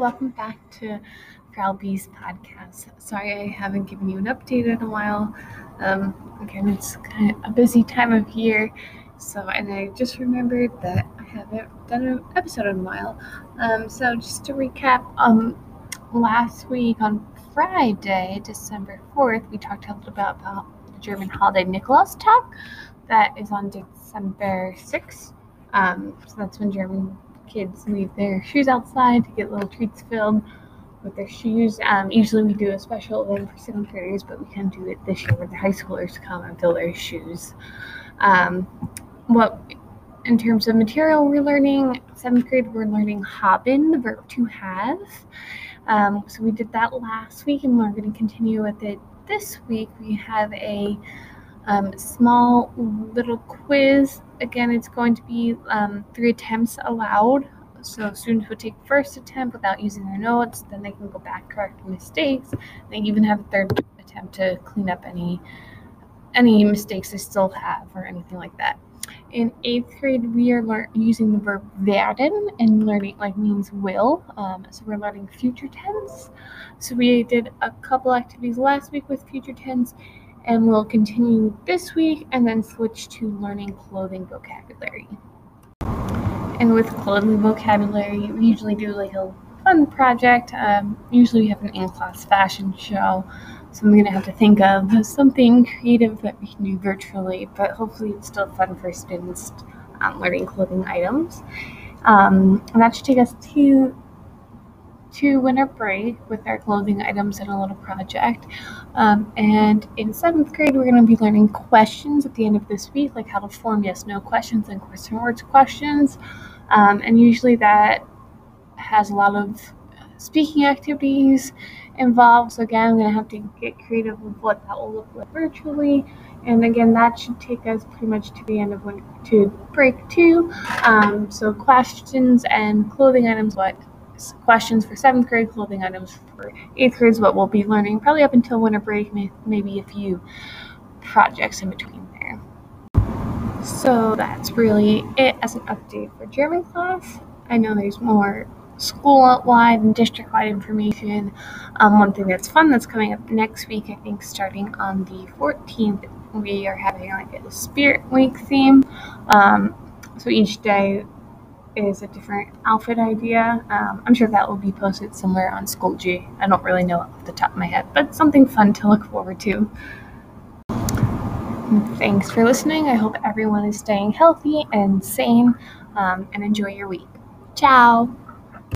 welcome back to Frau B's podcast. Sorry I haven't given you an update in a while. Um, again, it's kind of a busy time of year, so and I just remembered that I haven't done an episode in a while. Um, so just to recap, um, last week on Friday, December fourth, we talked a little about the German holiday Nikolaustag. That is on December sixth. Um, so that's when German kids leave their shoes outside to get little treats filled with their shoes. Um, usually we do a special event for second graders, but we can't do it this year where the high schoolers come and fill their shoes. Um, what in terms of material we're learning, seventh grade we're learning haben, the verb to have. Um, so we did that last week and we're going to continue with it this week. We have a um, small little quiz. Again, it's going to be um, three attempts allowed. So students would take first attempt without using their notes, then they can go back correct mistakes. They even have a third attempt to clean up any any mistakes they still have or anything like that. In eighth grade, we are lear- using the verb werden and learning like means will. Um, so we're learning future tense. So we did a couple activities last week with future tense, and we'll continue this week and then switch to learning clothing vocabulary. And with clothing vocabulary, we usually do like a fun project. Um, usually we have an in-class fashion show, so I'm gonna have to think of something creative that we can do virtually, but hopefully it's still fun for students um, learning clothing items. Um, and that should take us to to winter break with our clothing items and a little project. Um, and in seventh grade, we're going to be learning questions at the end of this week, like how to form yes no questions and question words questions. Um, and usually that has a lot of speaking activities involved. So, again, I'm going to have to get creative with what that will look like virtually. And again, that should take us pretty much to the end of winter to break two. Um, so, questions and clothing items, what questions for seventh grade, clothing items for eighth grade what we'll be learning probably up until winter break, maybe a few projects in between there. So that's really it as an update for German class. I know there's more school-wide and district-wide information. Um, one thing that's fun that's coming up next week, I think starting on the 14th, we are having like a Spirit Week theme. Um, so each day is a different outfit idea. Um, I'm sure that will be posted somewhere on Schoology. I don't really know off the top of my head, but something fun to look forward to. Thanks for listening. I hope everyone is staying healthy and sane um, and enjoy your week. Ciao.